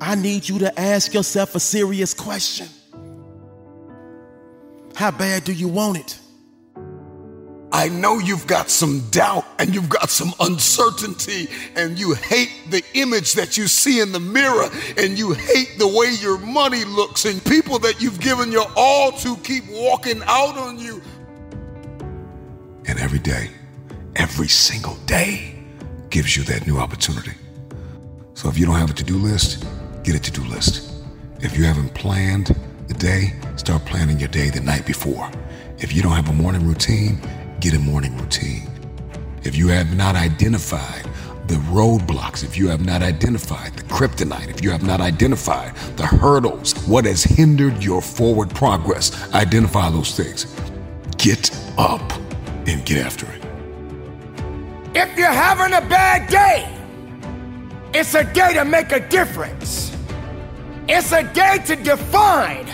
I need you to ask yourself a serious question. How bad do you want it? I know you've got some doubt and you've got some uncertainty and you hate the image that you see in the mirror and you hate the way your money looks and people that you've given your all to keep walking out on you. And every day, every single day gives you that new opportunity. So if you don't have a to do list, get a to do list. If you haven't planned the day, start planning your day the night before. If you don't have a morning routine, get a morning routine. If you have not identified the roadblocks, if you have not identified the kryptonite, if you have not identified the hurdles, what has hindered your forward progress, identify those things. Get up and get after it. If you're having a bad day, it's a day to make a difference. It's a day to define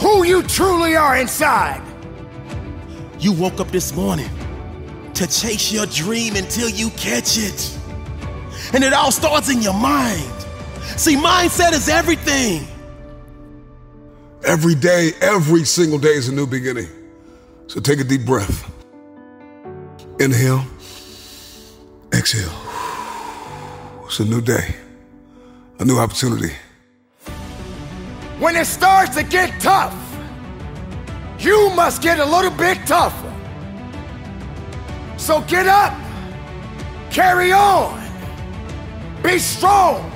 who you truly are inside. You woke up this morning to chase your dream until you catch it. And it all starts in your mind. See, mindset is everything. Every day, every single day is a new beginning. So take a deep breath. Inhale, exhale. It's a new day, a new opportunity. When it starts to get tough, you must get a little bit tougher. So get up, carry on, be strong,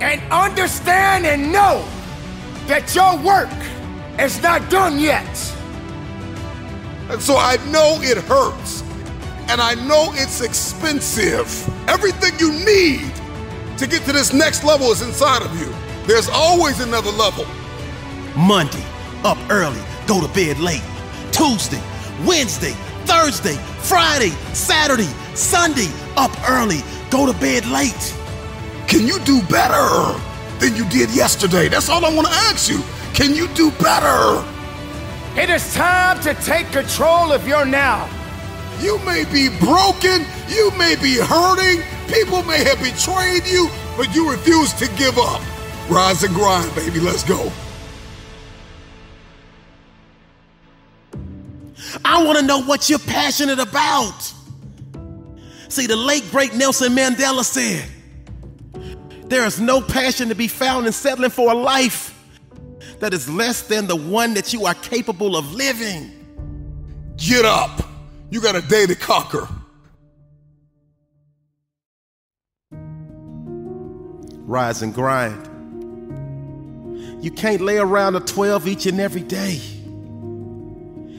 and understand and know that your work is not done yet. And so I know it hurts, and I know it's expensive. Everything you need to get to this next level is inside of you. There's always another level. Monday, up early, go to bed late. Tuesday, Wednesday, Thursday, Friday, Saturday, Sunday, up early, go to bed late. Can you do better than you did yesterday? That's all I want to ask you. Can you do better? It is time to take control of your now. You may be broken, you may be hurting, people may have betrayed you, but you refuse to give up. Rise and grind, baby. Let's go. I want to know what you're passionate about. See, the late great Nelson Mandela said, There is no passion to be found in settling for a life that is less than the one that you are capable of living. Get up. You got a day to conquer. Rise and grind. You can't lay around a 12 each and every day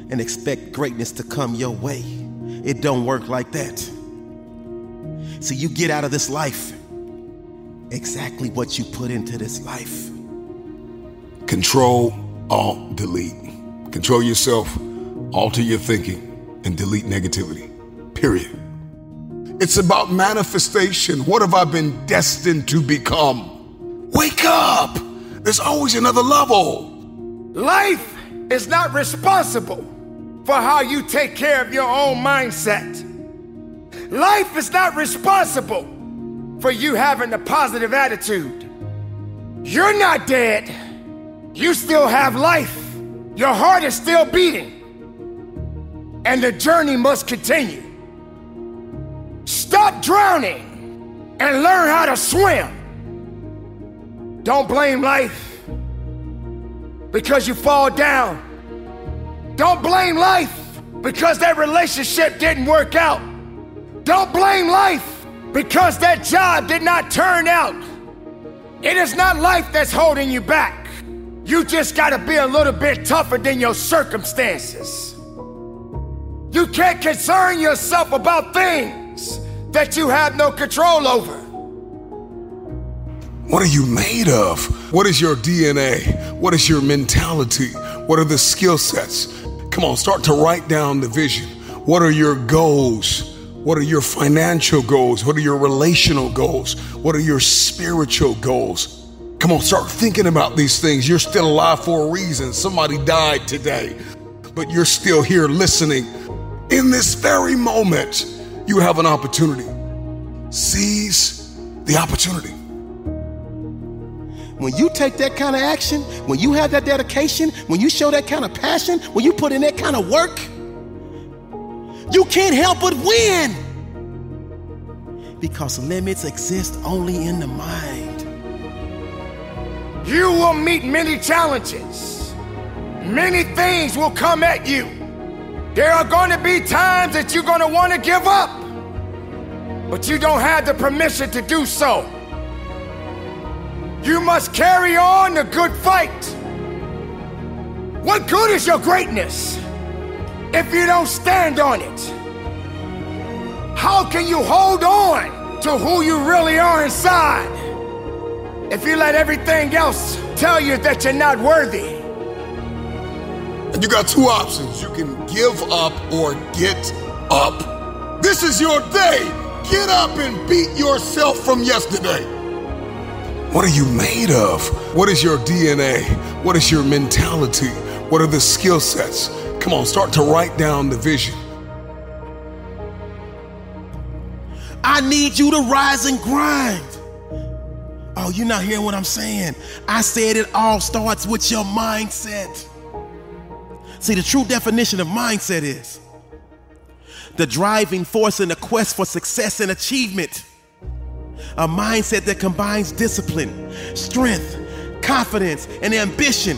and expect greatness to come your way. It don't work like that. So you get out of this life exactly what you put into this life. Control, alt, delete. Control yourself, alter your thinking, and delete negativity. Period. It's about manifestation. What have I been destined to become? Wake up! There's always another level. Life is not responsible for how you take care of your own mindset. Life is not responsible for you having a positive attitude. You're not dead. You still have life. Your heart is still beating. And the journey must continue. Stop drowning and learn how to swim. Don't blame life because you fall down. Don't blame life because that relationship didn't work out. Don't blame life because that job did not turn out. It is not life that's holding you back. You just gotta be a little bit tougher than your circumstances. You can't concern yourself about things that you have no control over. What are you made of? What is your DNA? What is your mentality? What are the skill sets? Come on, start to write down the vision. What are your goals? What are your financial goals? What are your relational goals? What are your spiritual goals? Come on, start thinking about these things. You're still alive for a reason. Somebody died today, but you're still here listening. In this very moment, you have an opportunity. Seize the opportunity. When you take that kind of action, when you have that dedication, when you show that kind of passion, when you put in that kind of work, you can't help but win. Because limits exist only in the mind. You will meet many challenges. Many things will come at you. There are going to be times that you're going to want to give up, but you don't have the permission to do so. You must carry on the good fight. What good is your greatness if you don't stand on it? How can you hold on to who you really are inside if you let everything else tell you that you're not worthy? And you got two options. You can give up or get up. This is your day. Get up and beat yourself from yesterday. What are you made of? What is your DNA? What is your mentality? What are the skill sets? Come on, start to write down the vision. I need you to rise and grind. Oh, you're not hearing what I'm saying. I said it all starts with your mindset. See, the true definition of mindset is the driving force in the quest for success and achievement. A mindset that combines discipline, strength, confidence, and ambition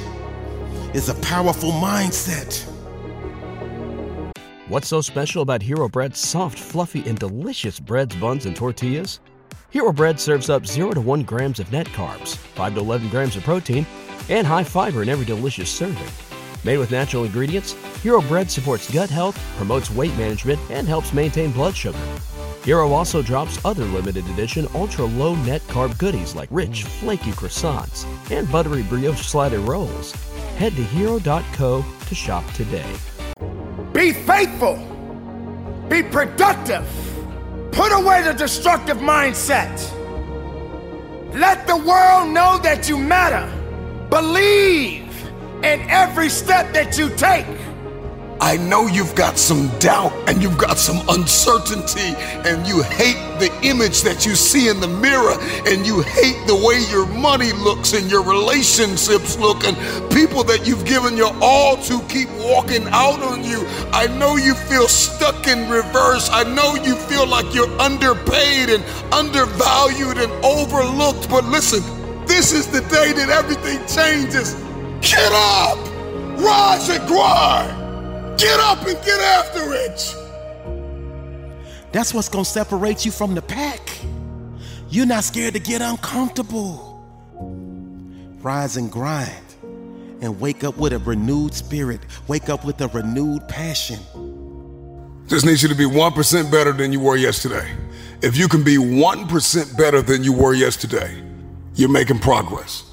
is a powerful mindset. What's so special about Hero Bread's soft, fluffy, and delicious breads, buns, and tortillas? Hero Bread serves up 0 to 1 grams of net carbs, 5 to 11 grams of protein, and high fiber in every delicious serving. Made with natural ingredients, Hero Bread supports gut health, promotes weight management, and helps maintain blood sugar. Hero also drops other limited edition ultra low net carb goodies like rich, flaky croissants and buttery brioche slider rolls. Head to hero.co to shop today. Be faithful, be productive, put away the destructive mindset. Let the world know that you matter. Believe in every step that you take. I know you've got some doubt and you've got some uncertainty and you hate the image that you see in the mirror and you hate the way your money looks and your relationships look and people that you've given your all to keep walking out on you. I know you feel stuck in reverse. I know you feel like you're underpaid and undervalued and overlooked. But listen, this is the day that everything changes. Get up, rise and grind. Get up and get after it. That's what's gonna separate you from the pack. You're not scared to get uncomfortable. Rise and grind and wake up with a renewed spirit, wake up with a renewed passion. Just need you to be 1% better than you were yesterday. If you can be 1% better than you were yesterday, you're making progress.